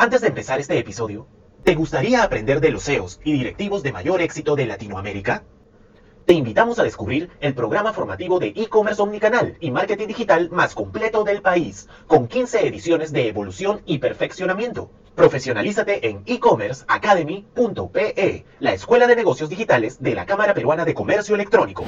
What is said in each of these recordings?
Antes de empezar este episodio, ¿te gustaría aprender de los CEOs y directivos de mayor éxito de Latinoamérica? Te invitamos a descubrir el programa formativo de e-commerce omnicanal y marketing digital más completo del país, con 15 ediciones de evolución y perfeccionamiento. Profesionalízate en e-commerceacademy.pe, la escuela de negocios digitales de la Cámara Peruana de Comercio Electrónico.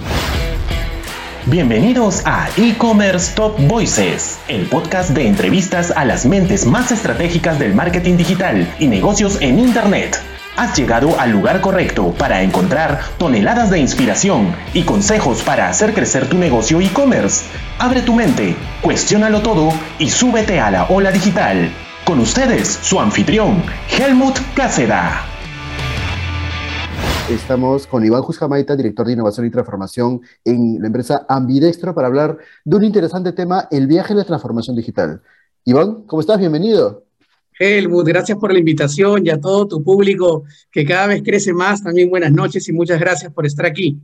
Bienvenidos a E-Commerce Top Voices, el podcast de entrevistas a las mentes más estratégicas del marketing digital y negocios en Internet. Has llegado al lugar correcto para encontrar toneladas de inspiración y consejos para hacer crecer tu negocio e-commerce. Abre tu mente, cuestiónalo todo y súbete a la ola digital. Con ustedes, su anfitrión, Helmut Cáceda. Estamos con Iván Jusjamaita, director de innovación y transformación en la empresa Ambidextro, para hablar de un interesante tema, el viaje de la transformación digital. Iván, ¿cómo estás? Bienvenido. Helmut, gracias por la invitación y a todo tu público que cada vez crece más. También buenas noches y muchas gracias por estar aquí.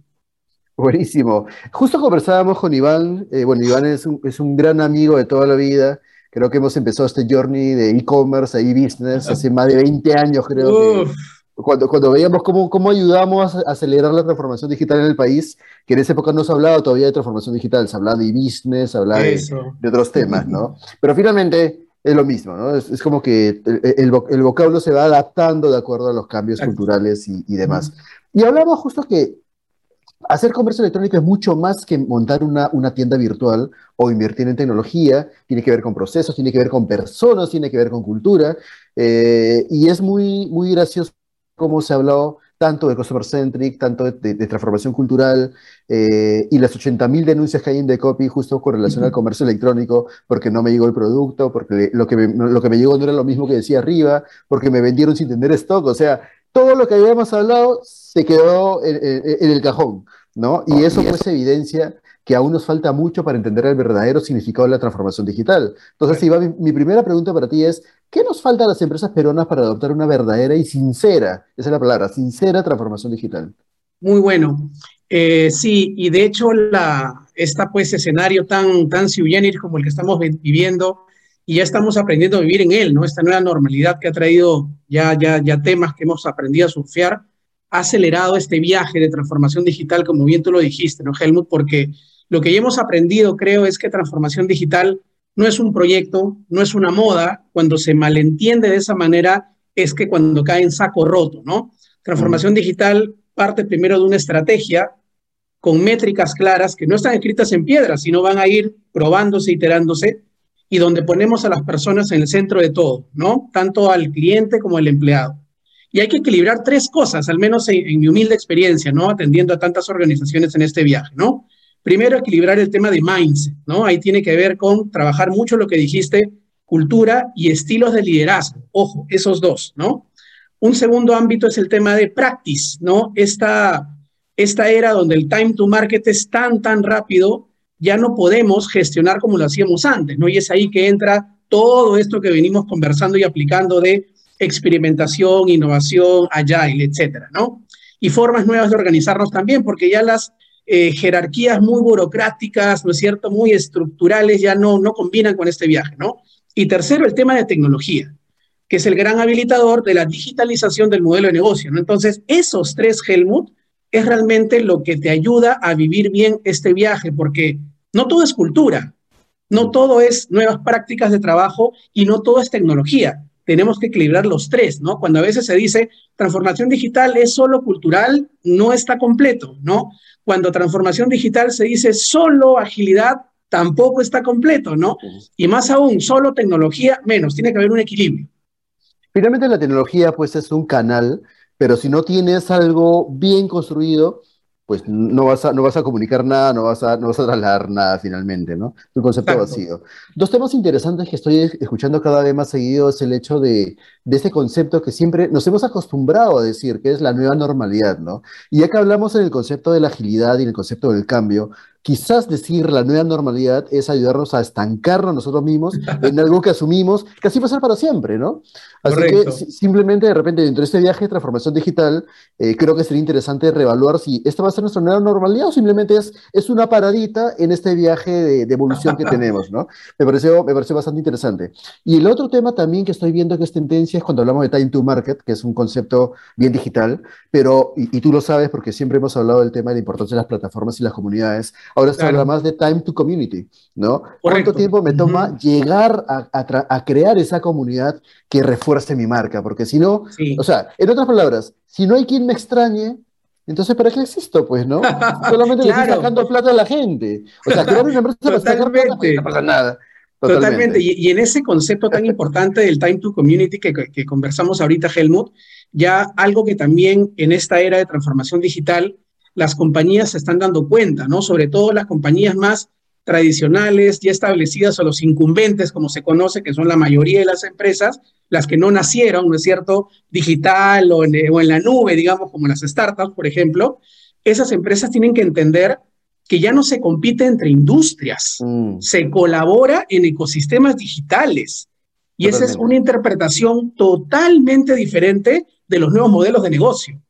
Buenísimo. Justo conversábamos con Iván. Eh, bueno, Iván es un, es un gran amigo de toda la vida. Creo que hemos empezado este journey de e-commerce, e-business, hace más de 20 años, creo. Que cuando, cuando veíamos cómo, cómo ayudamos a acelerar la transformación digital en el país, que en esa época no se hablaba todavía de transformación digital, se hablaba de business, se hablaba de, de, otros temas, ¿no? Pero finalmente es lo mismo, ¿no? Es, es como que el, el, el, vocablo se va adaptando de acuerdo a los cambios Exacto. culturales y, y demás. Y hablamos justo que hacer comercio electrónico es mucho más que montar una, una, tienda virtual o invertir en tecnología, tiene que ver con procesos, tiene que ver con personas, tiene que ver con cultura, eh, y es muy, muy gracioso cómo se habló tanto de customer centric, tanto de, de, de transformación cultural eh, y las 80.000 denuncias que hay en Decopy justo con relación al comercio electrónico, porque no me llegó el producto, porque lo que, me, lo que me llegó no era lo mismo que decía arriba, porque me vendieron sin tener stock, o sea, todo lo que habíamos hablado se quedó en, en, en el cajón, ¿no? Y eso pues evidencia que aún nos falta mucho para entender el verdadero significado de la transformación digital. Entonces, Iván, mi, mi, primera pregunta para ti es, ¿qué nos falta a las empresas peruanas para adoptar una verdadera y sincera, esa es la palabra, sincera transformación digital? Muy bueno. Eh, sí, y de hecho, la, esta pues escenario tan, tan como el que estamos viviendo, y ya estamos aprendiendo a vivir en él, ¿no? Esta nueva normalidad que ha traído ya, ya, ya temas que hemos aprendido a surfear, ha acelerado este viaje de transformación digital, como bien tú lo dijiste, ¿no, Helmut? Porque lo que ya hemos aprendido, creo, es que transformación digital no es un proyecto, no es una moda. Cuando se malentiende de esa manera, es que cuando cae en saco roto, ¿no? Transformación digital parte primero de una estrategia con métricas claras que no están escritas en piedra, sino van a ir probándose, iterándose, y donde ponemos a las personas en el centro de todo, ¿no? Tanto al cliente como al empleado. Y hay que equilibrar tres cosas, al menos en, en mi humilde experiencia, ¿no? Atendiendo a tantas organizaciones en este viaje, ¿no? Primero, equilibrar el tema de mindset, ¿no? Ahí tiene que ver con trabajar mucho lo que dijiste, cultura y estilos de liderazgo. Ojo, esos dos, ¿no? Un segundo ámbito es el tema de practice, ¿no? Esta, esta era donde el time to market es tan, tan rápido, ya no podemos gestionar como lo hacíamos antes, ¿no? Y es ahí que entra todo esto que venimos conversando y aplicando de experimentación, innovación, agile, etcétera, ¿no? Y formas nuevas de organizarnos también, porque ya las eh, jerarquías muy burocráticas, ¿no es cierto?, muy estructurales, ya no, no combinan con este viaje, ¿no? Y tercero, el tema de tecnología, que es el gran habilitador de la digitalización del modelo de negocio. Entonces, esos tres, Helmut, es realmente lo que te ayuda a vivir bien este viaje, porque no todo es cultura, no todo es nuevas prácticas de trabajo y no todo es tecnología. Tenemos que equilibrar los tres, ¿no? Cuando a veces se dice transformación digital es solo cultural, no está completo, ¿no? cuando transformación digital se dice solo agilidad, tampoco está completo, ¿no? Y más aún, solo tecnología, menos, tiene que haber un equilibrio. Finalmente la tecnología pues es un canal, pero si no tienes algo bien construido, pues no vas a, no vas a comunicar nada, no vas a, no vas a trasladar nada finalmente, ¿no? Un concepto Exacto. vacío. Dos temas interesantes que estoy escuchando cada vez más seguido es el hecho de, de este concepto que siempre nos hemos acostumbrado a decir, que es la nueva normalidad, ¿no? Y ya que hablamos en el concepto de la agilidad y en el concepto del cambio, quizás decir la nueva normalidad es ayudarnos a estancarnos nosotros mismos en algo que asumimos que así va a ser para siempre, ¿no? Así que simplemente de repente dentro de este viaje de transformación digital, eh, creo que sería interesante reevaluar si esta va a ser nuestra nueva normalidad o simplemente es, es una paradita en este viaje de, evolución que tenemos, ¿no? Me pareció, me pareció bastante interesante. Y el otro tema también que estoy viendo que es tendencia es cuando hablamos de time to market, que es un concepto bien digital, pero, y, tú lo sabes porque siempre hemos hablado del tema de la importancia de las plataformas y las comunidades, ahora se habla más de time to community, ¿no? ¿Cuánto tiempo me toma llegar a, a, crear esa comunidad que refuerce mi marca? Porque si no, o sea, en otras palabras, si no hay quien me extrañe, entonces, ¿para qué existo? Pues, ¿no? Solamente le estoy sacando plata a la gente. O sea, crear una empresa para sacar plata, no pasa nada. Totalmente. Y, en ese concepto tan importante del time to community que, que, conversamos ahorita, Helmut, ya algo que también en esta era de transformación digital las compañías se están dando cuenta, ¿no? Sobre todo las compañías más tradicionales, ya establecidas o los incumbentes, como se conoce, que son la mayoría de las empresas, las que no nacieron, ¿no es cierto?, digital o en, o en la nube, digamos, como las startups, por ejemplo, esas empresas tienen que entender que ya no se compite entre industrias, mm. se colabora en ecosistemas digitales. Y esa es una interpretación totalmente diferente de los nuevos modelos de negocio.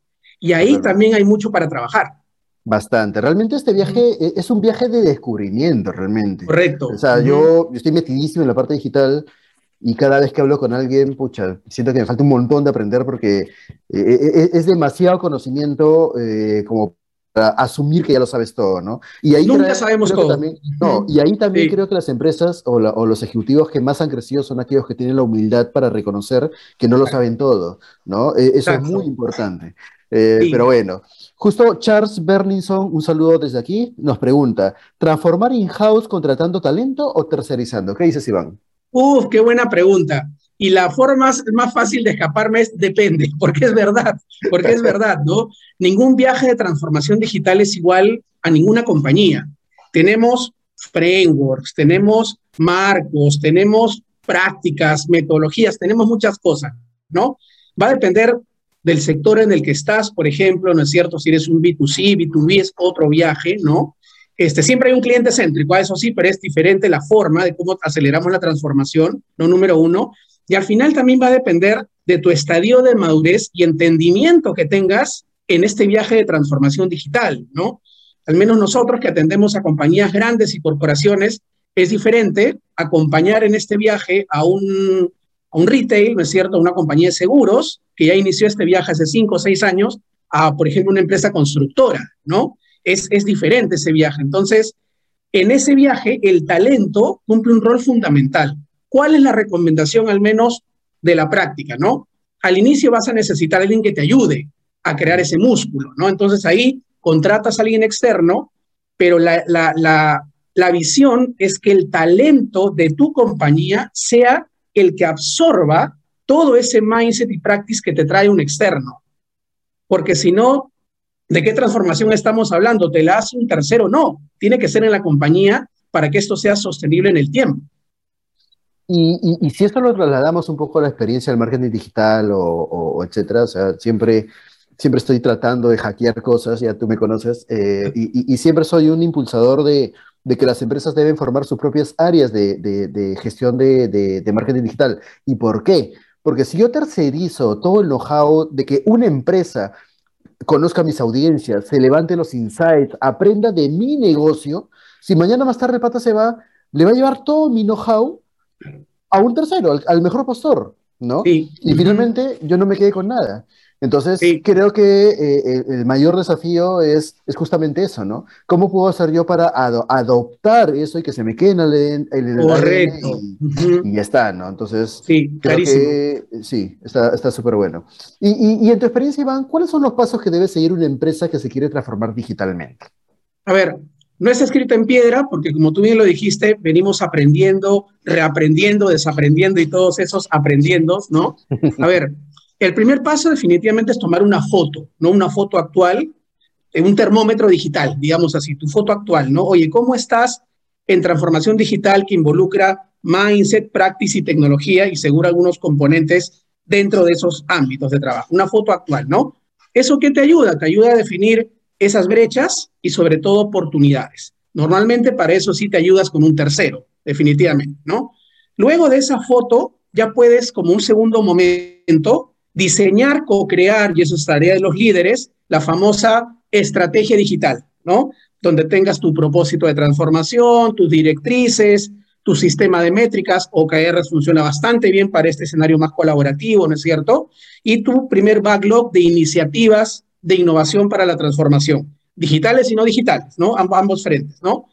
Y ahí también hay mucho para trabajar. Bastante. Realmente este viaje e, es un viaje de descubrimiento, realmente. Correcto. O sea, yo, estoy metidísimo en la parte digital y cada vez que hablo con alguien, pucha, siento que me falta un montón de aprender porque eh, eh, es demasiado conocimiento eh, como asumir que ya lo sabes todo, ¿no? Y ahí Nunca sabemos todo. También, no, y ahí también creo que las empresas o, los ejecutivos que más han crecido son aquellos que tienen la humildad para reconocer que no lo saben todo, ¿no? E, eso es muy importante. Eh, pero bueno, justo Charles Berlinson, un saludo desde aquí, nos pregunta, ¿transformar in-house contratando talento o tercerizando? ¿Qué dices, Iván? Uf, qué buena pregunta. Y la forma más fácil de escaparme es depende, porque es verdad, porque es verdad, ¿no? Ningún viaje de transformación digital es igual a ninguna compañía. Tenemos frameworks, tenemos marcos, tenemos prácticas, metodologías, tenemos muchas cosas, ¿no? Va a depender del sector en el que estás, por ejemplo, ¿no es cierto? Si eres un B2C, B2B es otro viaje, ¿no? Este, siempre hay un cliente céntrico, eso sí, pero es diferente la forma de cómo aceleramos la transformación, no número uno. Y al final también va a depender de tu estadio de madurez y entendimiento que tengas en este viaje de transformación digital, ¿no? Al menos nosotros que atendemos a compañías grandes y corporaciones, es diferente acompañar en este viaje a un, a un retail, ¿no es cierto?, a una compañía de seguros que ya inició este viaje hace cinco o seis años, a, por ejemplo, una empresa constructora, ¿no? Es, es diferente ese viaje. Entonces, en ese viaje, el talento cumple un rol fundamental. ¿Cuál es la recomendación al menos de la práctica, no? Al inicio vas a necesitar a alguien que te ayude a crear ese músculo, ¿no? Entonces ahí contratas a alguien externo, pero la, la visión es que el talento de tu compañía sea el que absorba todo ese mindset y practice que te trae un externo. Porque si no, ¿de qué transformación estamos hablando? ¿Te la hace un tercero? No, tiene que ser en la compañía para que esto sea sostenible en el tiempo. Y, si esto lo trasladamos un poco a la experiencia del marketing digital o, etcétera, o sea, siempre, siempre estoy tratando de hackear cosas, ya tú me conoces, eh, y, siempre soy un impulsador de, que las empresas deben formar sus propias áreas de, gestión de, marketing digital. ¿Y por qué? Porque si yo tercerizo todo el know-how de que una empresa conozca mis audiencias, se levante los insights, aprenda de mi negocio, si mañana más tarde pata se va, le va a llevar todo mi know-how a un tercero, al, mejor postor, ¿no? Y finalmente yo no me quedé con nada. Entonces, creo que eh, el mayor desafío es, es justamente eso, ¿no? ¿Cómo puedo hacer yo para adoptar eso y que se me quede en el, el Correcto. Y, ya está, ¿no? Entonces, sí, creo que sí, está súper bueno. Y, y, y en tu experiencia, Iván, ¿cuáles son los pasos que debe seguir una empresa que se quiere transformar digitalmente? A ver, no está escrito en piedra porque, como tú bien lo dijiste, venimos aprendiendo, reaprendiendo, desaprendiendo y todos esos aprendiendo, ¿no? A ver, el primer paso definitivamente es tomar una foto, ¿no? Una foto actual, un termómetro digital, digamos así, tu foto actual, ¿no? Oye, ¿cómo estás en transformación digital que involucra mindset, practice y tecnología y seguro algunos componentes dentro de esos ámbitos de trabajo? Una foto actual, ¿no? ¿Eso qué te ayuda? Te ayuda a definir esas brechas y sobre todo oportunidades. Normalmente para eso sí te ayudas con un tercero, definitivamente, ¿no? Luego de esa foto, ya puedes, como un segundo momento, diseñar, co-crear, y eso es tarea de los líderes, la famosa estrategia digital, ¿no? Donde tengas tu propósito de transformación, tus directrices, tu sistema de métricas, OKR funciona bastante bien para este escenario más colaborativo, ¿no es cierto? Y tu primer backlog de iniciativas de innovación para la transformación, digitales y no digitales, ¿no? ambos frentes, ¿no?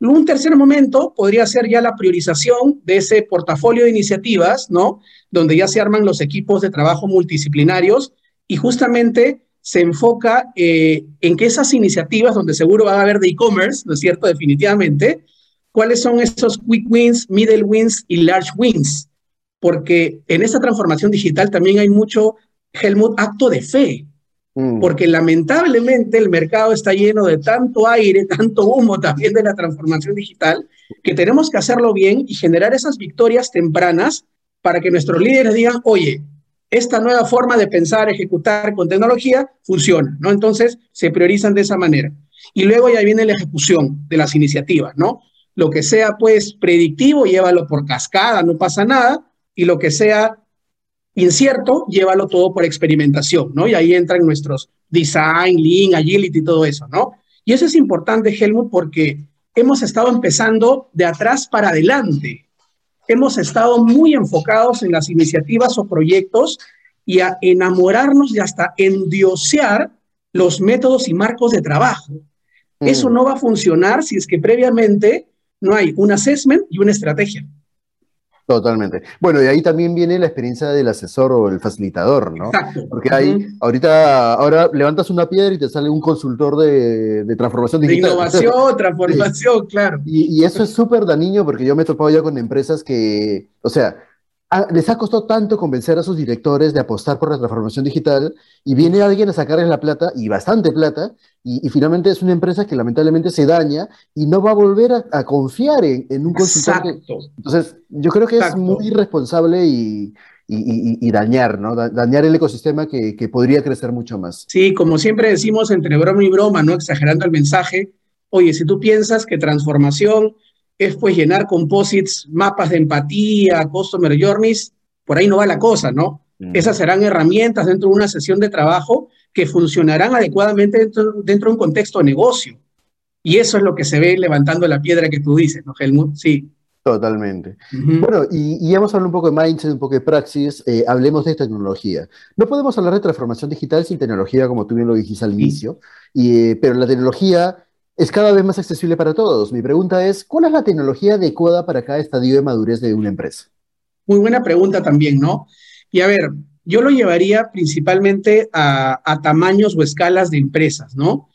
Un tercer momento podría ser ya la priorización de ese portafolio de iniciativas, ¿no? Donde ya se arman los equipos de trabajo multidisciplinarios y justamente se enfoca eh, en que esas iniciativas, donde seguro va a haber de e-commerce, ¿no es cierto? Definitivamente, cuáles son esos quick wins, middle wins y large wins. Porque en esta transformación digital también hay mucho, Helmut, acto de fe. Mm. Porque lamentablemente el mercado está lleno de tanto aire, tanto humo también de la transformación digital, que tenemos que hacerlo bien y generar esas victorias tempranas para que nuestros líderes digan, oye, esta nueva forma de pensar, ejecutar con tecnología funciona, ¿no? Entonces se priorizan de esa manera. Y luego ya viene la ejecución de las iniciativas, ¿no? Lo que sea, pues, predictivo, llévalo por cascada, no pasa nada, y lo que sea incierto, llévalo todo por experimentación, ¿no? Y ahí entran nuestros design, lean, agility y todo eso, ¿no? Y eso es importante, Helmut, porque hemos estado empezando de atrás para adelante hemos estado muy enfocados en las iniciativas o proyectos y a enamorarnos y hasta endiosear los métodos y marcos de trabajo. Mm. Eso no va a funcionar si es que previamente no hay un assessment y una estrategia. Totalmente. Bueno, y ahí también viene la experiencia del asesor o el facilitador, ¿no? Exacto. Porque ahí, ahorita, ahora levantas una piedra y te sale un consultor de, transformación digital. De innovación, transformación, claro. Y, y, eso es súper dañino porque yo me he topado ya con empresas que, o sea, les ha costado tanto convencer a sus directores de apostar por la transformación digital y viene alguien a sacarles la plata y bastante plata y, finalmente es una empresa que lamentablemente se daña y no va a volver a, confiar en, un consultor. entonces, yo creo que es muy irresponsable y, dañar, ¿no? dañar el ecosistema que, que, podría crecer mucho más. Sí, como siempre decimos entre broma y broma, ¿no? Exagerando el mensaje. Oye, si tú piensas que transformación es pues llenar composites, mapas de empatía, customer journeys, por ahí no va la cosa, ¿no? Mm. Esas serán herramientas dentro de una sesión de trabajo que funcionarán adecuadamente dentro, de un contexto de negocio. Y eso es lo que se ve levantando la piedra que tú dices, ¿no, Helmut? Sí. Totalmente. Bueno, y, y, hemos hablado un poco de mindset, un poco de praxis, eh, hablemos de tecnología. No podemos hablar de transformación digital sin tecnología, como tú bien lo dijiste al inicio, y, eh, pero la tecnología es cada vez más accesible para todos. Mi pregunta es, ¿cuál es la tecnología adecuada para cada estadio de madurez de una empresa? Muy buena pregunta también, ¿no? Y a ver, yo lo llevaría principalmente a, tamaños o escalas de empresas, ¿no?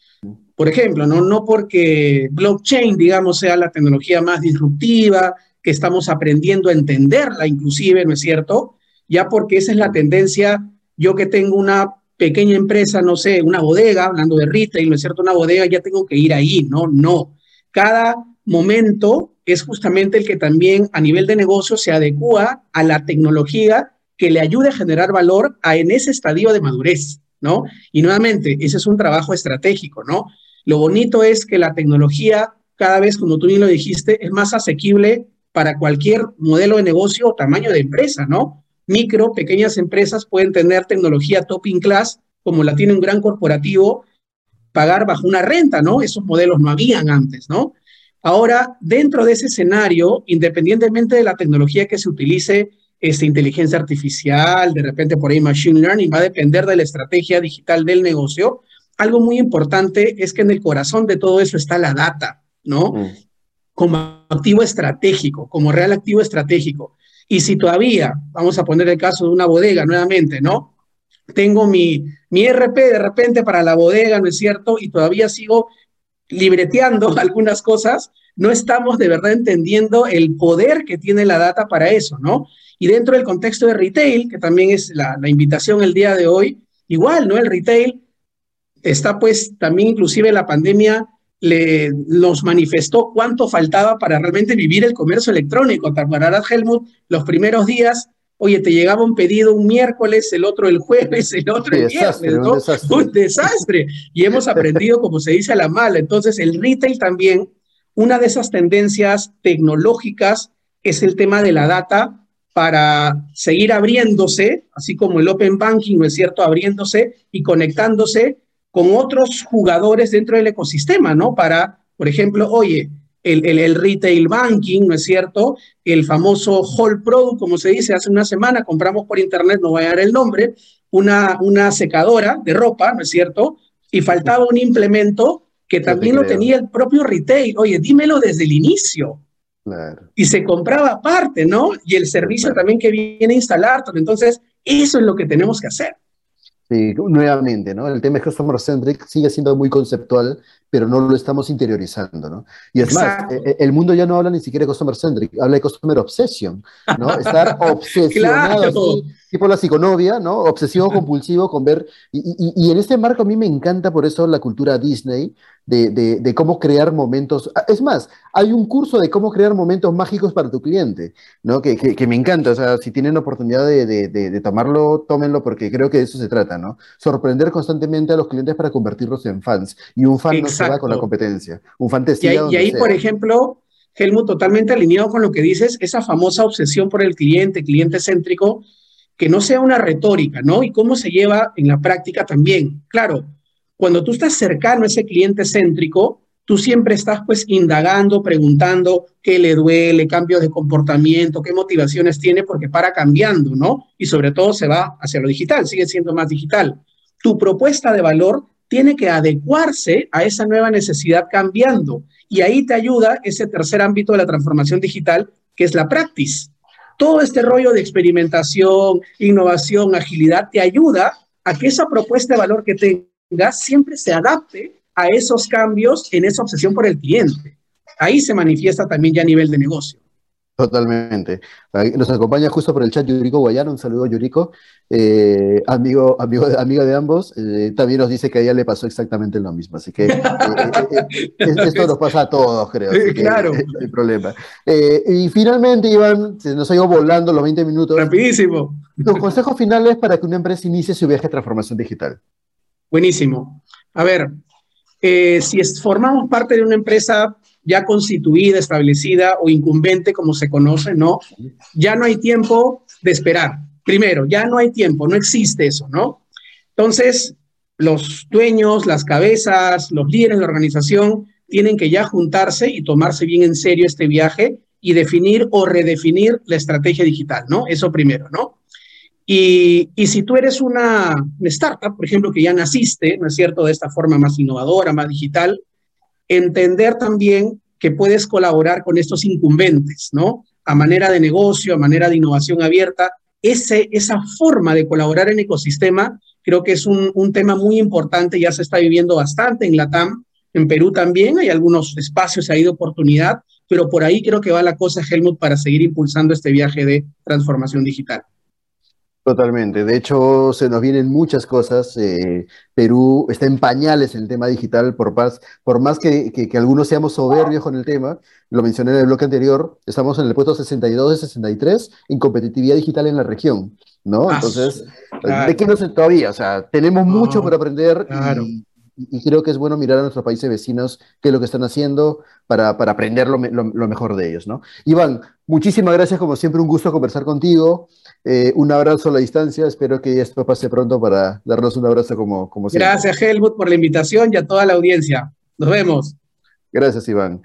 Por ejemplo, ¿no? no porque blockchain, digamos, sea la tecnología más disruptiva, que estamos aprendiendo a entenderla inclusive, ¿no es cierto? Ya porque esa es la tendencia, yo que tengo una pequeña empresa, no sé, una bodega, hablando de retail, ¿no es cierto? Una bodega, ya tengo que ir ahí, ¿no? No. Cada momento es justamente el que también a nivel de negocio se adecua a la tecnología que le ayude a generar valor en ese estadio de madurez, ¿no? Y nuevamente, ese es un trabajo estratégico, ¿no? Lo bonito es que la tecnología cada vez, como tú bien lo dijiste, es más asequible para cualquier modelo de negocio o tamaño de empresa, ¿no? Micro, pequeñas empresas pueden tener tecnología top in class, como la tiene un gran corporativo, pagar bajo una renta, ¿no? Esos modelos no habían antes, ¿no? Ahora, dentro de ese escenario, independientemente de la tecnología que se utilice, esta inteligencia artificial, de repente por ahí machine learning, va a depender de la estrategia digital del negocio. Algo muy importante es que en el corazón de todo eso está la data, ¿no? Mm. Como activo estratégico, como real activo estratégico. Y si todavía, vamos a poner el caso de una bodega nuevamente, ¿no? Tengo mi, mi RP de repente para la bodega, ¿no es cierto? Y todavía sigo libreteando algunas cosas, no estamos de verdad entendiendo el poder que tiene la data para eso, ¿no? Y dentro del contexto de retail, que también es la, la invitación el día de hoy, igual, ¿no? El retail está pues también inclusive la pandemia le, nos manifestó cuánto faltaba para realmente vivir el comercio electrónico. Te acordarás, Helmut, los primeros días, oye, te llegaba un pedido un miércoles, el otro el jueves, el otro el viernes, ¿no? Un desastre. un desastre. Y hemos aprendido, como se dice, a la mala. Entonces, el retail también una de esas tendencias tecnológicas es el tema de la data para seguir abriéndose, así como el Open Banking, ¿no es cierto?, abriéndose y conectándose con otros jugadores dentro del ecosistema, ¿no? Para, por ejemplo, oye, el, el, retail banking, ¿no es cierto? El famoso Whole Product, como se dice, hace una semana compramos por internet, no voy a dar el nombre, una, una secadora de ropa, ¿no es cierto? Y faltaba un implemento que también lo tenía el propio retail. Oye, dímelo desde el inicio. Y se compraba aparte, ¿no? Y el servicio también que viene a instalar. Entonces, eso es lo que tenemos que hacer. Sí, nuevamente, ¿no? El tema es Customer Centric sigue siendo muy conceptual, pero no lo estamos interiorizando, ¿no? Y es más, e, el mundo ya no habla ni siquiera de Customer Centric, habla de Customer Obsession, ¿no? Estar obsesionado, tipo la psiconovia, ¿no? Obsesivo compulsivo con ver, y, y, en este marco a mí me encanta por eso la cultura Disney, de, de, de, cómo crear momentos. Ah, es más, hay un curso de cómo crear momentos mágicos para tu cliente, ¿no? Que, que, que me encanta, o sea, si tienen oportunidad de, de, tomarlo, tómenlo porque creo que de eso se trata, ¿no? Sorprender constantemente a los clientes para convertirlos en fans. Y un fan no se va con la competencia, un fan te Y ahí, y ahí por ejemplo, Helmut, totalmente alineado con lo que dices, esa famosa obsesión por el cliente, cliente céntrico, que no sea una retórica, ¿no? Y cómo se lleva en la práctica también. Claro, cuando tú estás cercano a ese cliente céntrico, tú siempre estás pues indagando, preguntando qué le duele, cambios de comportamiento, qué motivaciones tiene, porque para cambiando, ¿no? Y sobre todo se va hacia lo digital, sigue siendo más digital. Tu propuesta de valor tiene que adecuarse a esa nueva necesidad cambiando. Y ahí te ayuda ese tercer ámbito de la transformación digital, que es la practice. Todo este rollo de experimentación, innovación, agilidad, te ayuda a que esa propuesta de valor que te siempre se adapte a esos cambios en esa obsesión por el cliente. Ahí se manifiesta también ya a nivel de negocio. Totalmente. Nos acompaña justo por el chat Yuriko Guayano, un saludo Yuriko, eh, amigo, amigo, amigo de ambos, eh, también nos dice que a ella le pasó exactamente lo mismo, así que eh, esto nos pasa a todos, creo. claro. No hay problema. y finalmente, Iván, se nos ha ido volando los 20 minutos. Rapidísimo. Tus consejos finales para que una empresa inicie su viaje de transformación digital. Buenísimo. A ver, eh, si formamos parte de una empresa ya constituida, establecida o incumbente, como se conoce, ¿no? Ya no hay tiempo de esperar. Primero, ya no hay tiempo, no existe eso, ¿no? Entonces, los dueños, las cabezas, los líderes de la organización tienen que ya juntarse y tomarse bien en serio este viaje y definir o redefinir la estrategia digital, ¿no? Eso primero, ¿no? Y, si tú eres una, startup, por ejemplo, que ya naciste, ¿no es cierto?, de esta forma más innovadora, más digital, entender también que puedes colaborar con estos incumbentes, ¿no? A manera de negocio, a manera de innovación abierta. Ese, esa forma de colaborar en ecosistema creo que es un, un tema muy importante, ya se está viviendo bastante en la TAM, en Perú también hay algunos espacios ahí de oportunidad, pero por ahí creo que va la cosa, Helmut, para seguir impulsando este viaje de transformación digital. Totalmente. De hecho, se nos vienen muchas cosas. Eh, Perú está en pañales en el tema digital, por más, por más que, que, algunos seamos soberbios con el tema, lo mencioné en el bloque anterior, estamos en el puesto 62 de 63 en competitividad digital en la región, ¿no? Ah, Entonces, ¿de qué no sé todavía? O sea, tenemos mucho por aprender y, y, creo que es bueno mirar a nuestros países vecinos qué es lo que están haciendo para, para aprender lo, lo, mejor de ellos, ¿no? Iván, muchísimas gracias, como siempre, un gusto conversar contigo. Eh, un abrazo a la distancia, espero que esto pase pronto para darnos un abrazo como, como siempre. Gracias, Helmut, por la invitación y a toda la audiencia. Nos vemos. Gracias, Iván.